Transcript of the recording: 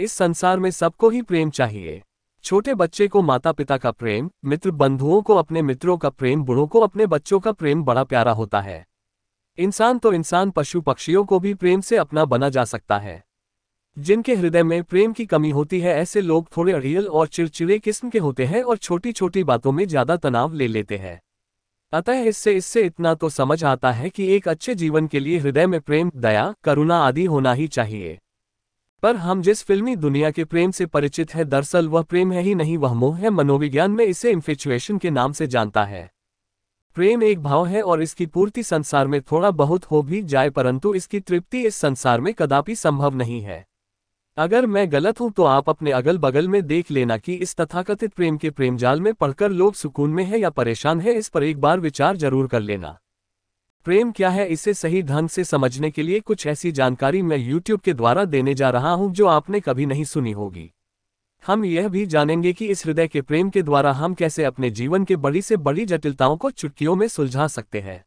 इस संसार में सबको ही प्रेम चाहिए। छोटे बच्चे को माता पिता का प्रेम, मित्र बंधुओं को अपने मित्रों का प्रेम, बूढ़ों को अपने बच्चों का प्रेम बड़ा प्यारा होता है। इंसान तो इंसान पशु पक्षियों को भी प्रेम से अपना बना जा सकता है। जिनके हृदय में प्रेम की कमी होती है, ऐसे लोग थोड़े अड़ियल और चिड़चिड़े किस्म के होते हैं और छोटी छोटी बातों में ज़्यादा तनाव ले लेते हैं। अतः इससे इससे इतना तो समझ आता है कि एक अच्छे जीवन के लिए हृदय में प्रेम, दया, करुणा आदि होना ही चाहिए। पर हम जिस फिल्मी दुनिया के प्रेम से परिचित है, दरअसल वह प्रेम है ही नहीं, वह मोह है, मनोविज्ञान में इसे इन्फिचुएशन के नाम से जानता है। प्रेम एक भाव है और इसकी पूर्ति संसार में थोड़ा बहुत हो भी जाए, परंतु इसकी तृप्ति इस संसार में कदापि संभव नहीं है। अगर मैं गलत हूँ तो आप अपने अगल बगल में देख लेना कि इस तथाकथित प्रेम के प्रेम जाल में पढ़कर लोग सुकून में है या परेशान है, इस पर एक बार विचार ज़रूर कर लेना। प्रेम क्या है इसे सही ढंग से समझने के लिए कुछ ऐसी जानकारी मैं YouTube के द्वारा देने जा रहा हूँ जो आपने कभी नहीं सुनी होगी। हम यह भी जानेंगे कि इस हृदय के प्रेम के द्वारा हम कैसे अपने जीवन के बड़ी से बड़ी जटिलताओं को चुटकियों में सुलझा सकते हैं।